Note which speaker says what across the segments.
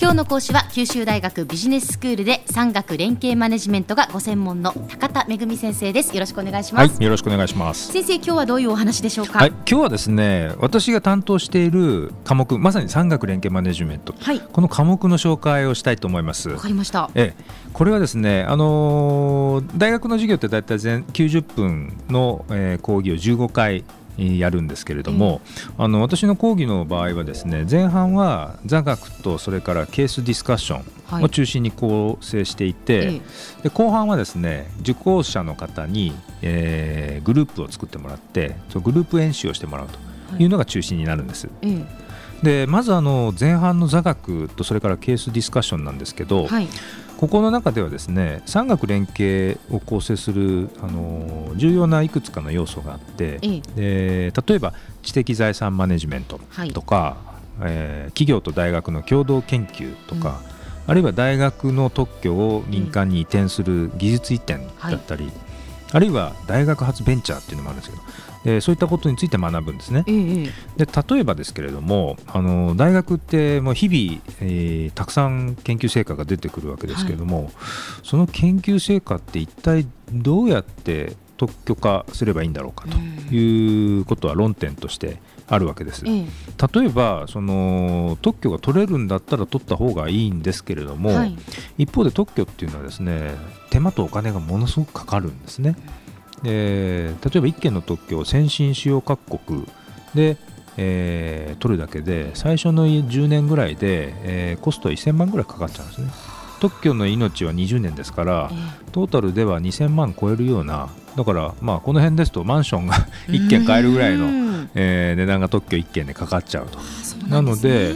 Speaker 1: 今日の講師は九州大学ビジネススクールで産学連携マネジメントがご専門の高田恵先生です。よろしくお願いします、
Speaker 2: はい、よろしくお願いします。
Speaker 1: 先生今日はどういうお話でしょうか、
Speaker 2: はい、今日はですね私が担当している科目まさに産学連携マネジメント、はい、この科目の紹介をしたいと思います。
Speaker 1: わかりました。
Speaker 2: えこれはですねあのー、大学の授業ってだいたい全90分の、えー、講義を15回やるんですけれども、あの私の講義の場合はですね前半は座学とそれからケースディスカッションを中心に構成していて、はい、で後半はですね受講者の方に、えー、グループを作ってもらってそのグループ演習をしてもらうというのが中心になるんです。はいでまずあの前半の座学とそれからケースディスカッションなんですけど、はい、ここの中ではですね産学連携を構成するあの重要ないくつかの要素があって、で例えば知的財産マネジメントとか、はい、えー、企業と大学の共同研究とか、うん、あるいは大学の特許を民間に移転する技術移転だったり、はい、あるいは大学発ベンチャーっていうのもあるんですけどえー、そういったことについて学ぶんですね。えー、で例えばですけれどもあの大学ってもう日々、えー、たくさん研究成果が出てくるわけですけれども、はい、その研究成果って一体どうやって特許化すればいいんだろうかということは論点としてあるわけです。例えばその特許が取れるんだったら取った方がいいんですけれども、はい、一方で特許っていうのはですね手間とお金がものすごくかかるんですね。えー、例えば1件の特許を先進主要各国で、えー、取るだけで最初の10年ぐらいで、えー、コストは1000万ぐらいかかっちゃうんですね。特許の命は20年ですから、トータルでは2000万超えるようなだからまあこの辺ですとマンションが1軒買えるぐらいの、えー、値段が特許1件でかかっちゃうと。なので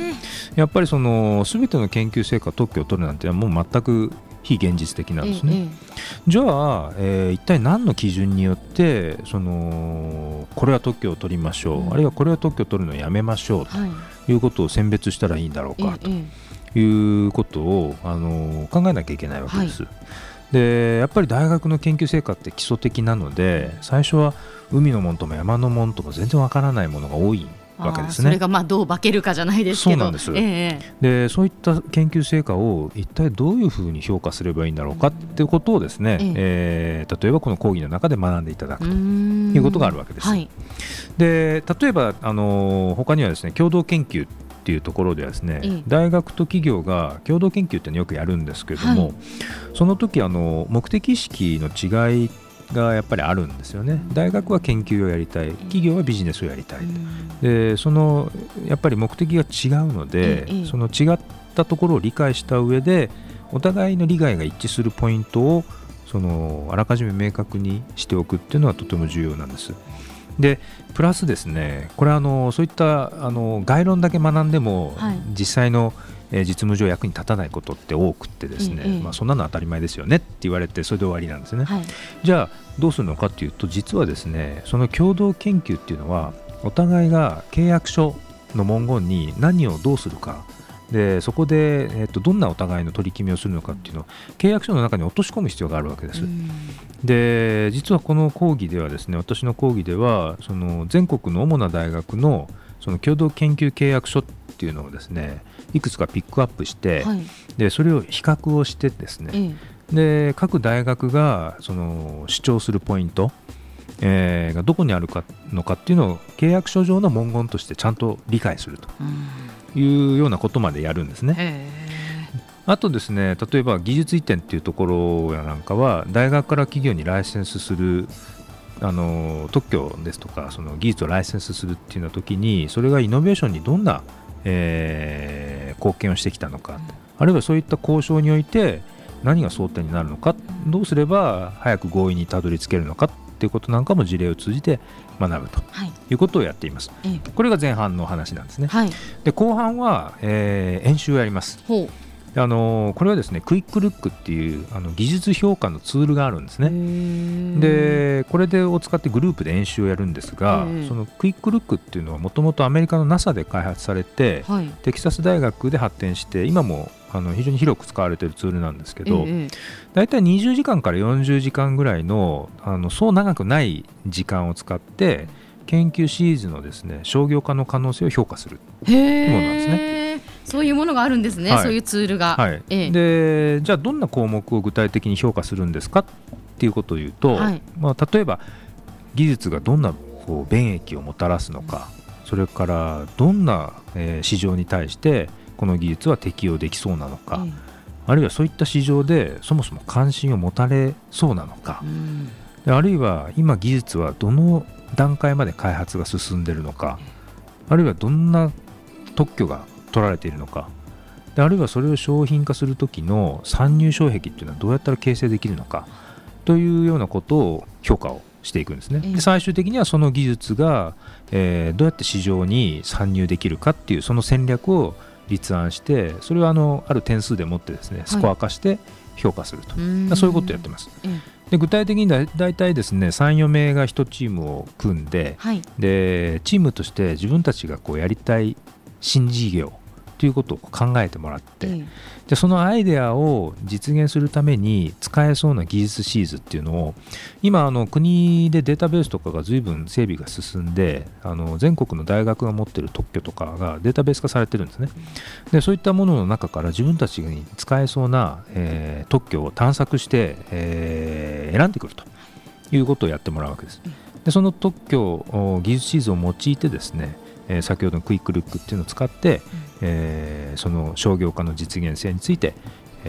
Speaker 2: やっぱりその全ての研究成果特許を取るなんてもう全く非現実的なんですね。ええ、じゃあ、えー、一体何の基準によってそのこれは特許を取りましょう、うん、あるいはこれは特許を取るのをやめましょうとい。うことを選別したらいいんだろうかということを、あの考えなきゃいけないわけです。はい、でやっぱり大学の研究成果って基礎的なので最初は海のもんとも山のもんとも全然わからないものが多いわけですね。
Speaker 1: それがまあどう化けるかじゃないですけど。
Speaker 2: そうなんです、えー、でそういった研究成果を一体どういうふうに評価すればいいんだろうかっていうことをですね、えー、えー、例えばこの講義の中で学んでいただくということがあるわけです。はい、で例えばあの他にはですね共同研究っていうところではですね、えー、大学と企業が共同研究っていうのよくやるんですけれども、はい、その時あの目的意識の違いがやっぱりあるんですよね。大学は研究をやりたい。企業はビジネスをやりたい、でそのやっぱり目的が違うので、その違ったところを理解した上でお互いの利害が一致するポイントをそのあらかじめ明確にしておくっていうのはとても重要なんです。でプラスですねこれはあのそういったあの概論だけ学んでも、はい、実際のえ実務上役に立たないことって多くってですね、まあ、そんなの当たり前ですよねって言われてそれで終わりなんですね、はい、じゃあどうするのかっていうと実はですねその共同研究っていうのはお互いが契約書の文言に何をどうするか。でそこで、えー、とどんなお互いの取り決めをするのかっていうのを契約書の中に落とし込む必要があるわけです。で実はこの講義ではですね私の講義ではその全国の主な大学のその共同研究契約書っていうのをですねいくつかピックアップして、はい、でそれを比較をしてですね、で各大学がその主張するポイント、えー、がどこにあるかのかっていうのを契約書上の文言としてちゃんと理解するというようなことまでやるんですね。あとですね例えば技術移転っていうところやなんかは大学から企業にライセンスするあの特許ですとかその技術をライセンスするっていうような時にそれがイノベーションにどんなえー、貢献をしてきたのか、あるいはそういった交渉において何が争点になるのか。どうすれば早く合意にたどり着けるのかっていうことなんかも事例を通じて学ぶと。い。うことをやっています。はい、これが前半の話なんですね。はい、で後半は、えー、演習をやります。あのこれはですねクイックルックっていうあの技術評価のツールがあるんですね。でこれでを使ってグループで演習をやるんですがそのクイックルックっていうのはもともとアメリカの NASA で開発されて、はい、テキサス大学で発展して今もあの非常に広く使われているツールなんですけど、大体20時間から40時間ぐらいのあのそう長くない時間を使って研究シリーズのですね商業化の可能性を評価するというものなんですね。
Speaker 1: そういうものがあるんですね、はい、そういうツールが。
Speaker 2: はい。ええ、でじゃあどんな項目を具体的に評価するんですかっていうことを言うと、はい、まあ、例えば技術がどんなこう便益をもたらすのかそれからどんな、えー、市場に対してこの技術は適用できそうなのか、あるいはそういった市場でそもそも関心を持たれそうなのか、うん、あるいは今技術はどの段階まで開発が進んでいるのかあるいはどんな特許が取られているのか。であるいはそれを商品化する時の参入障壁っていうのはどうやったら形成できるのか。というようなことを評価をしていくんですね。で最終的にはその技術が、えー、どうやって市場に参入できるかっていうその戦略を立案してそれをあのある点数でもってですねスコア化して評価すると、はい、そういうことをやってます。で具体的にだ大体ですね34名が1チームを組んではい、でチームとして自分たちがこうやりたい新事業ということを考えてもらって、うん、でそのアイデアを実現するために使えそうな技術シーズっていうのを今あの国でデータベースとかが随分整備が進んであの全国の大学が持ってる特許とかがデータベース化されてるんですね。でそういったものの中から自分たちに使えそうな、えー、特許を探索して、えー、選んでくるということをやってもらうわけです。でその特許技術シーズンを用いてですねえー、先ほどのクイックルックっていうのを使って、うん、えー、その商業化の実現性について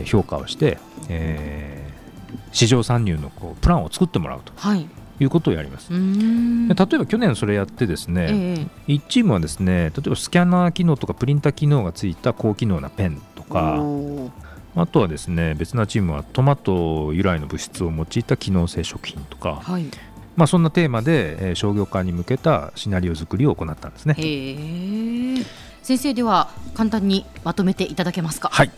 Speaker 2: 評価をして、えー、市場参入のこうプランを作ってもらうと。はい。いうことをやります。例えば去年それやってですね、えー、1チームはですね例えばスキャナー機能とかプリンター機能がついた高機能なペンとかあとはですね別なチームはトマト由来の物質を用いた機能性食品とか、はい、まあ、そんなテーマで、えー、商業化に向けたシナリオ作りを行ったんですね。
Speaker 1: 先生では簡単にまとめていただけますか？
Speaker 2: はい、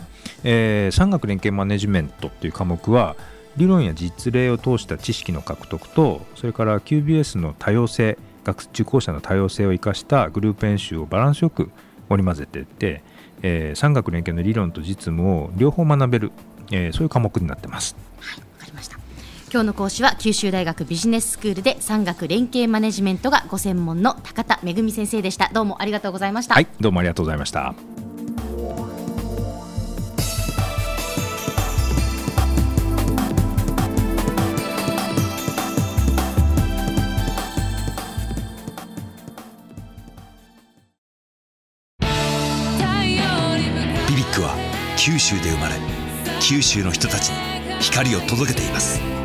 Speaker 2: えー、産学連携マネジメントという科目は理論や実例を通した知識の獲得とそれから QBS の多様性学受講者の多様性を生かしたグループ演習をバランスよく織り交ぜていって、えー、産学連携の理論と実務を両方学べる、えー、そういう科目になってます。
Speaker 1: はい。今日の講師は九州大学ビジネススクールで産学連携マネジメントがご専門の高田恵先生でした。どうもありがとうございました。
Speaker 2: はいどうもありがとうございました。
Speaker 3: BBIQ は九州で生まれ九州の人たちに光を届けています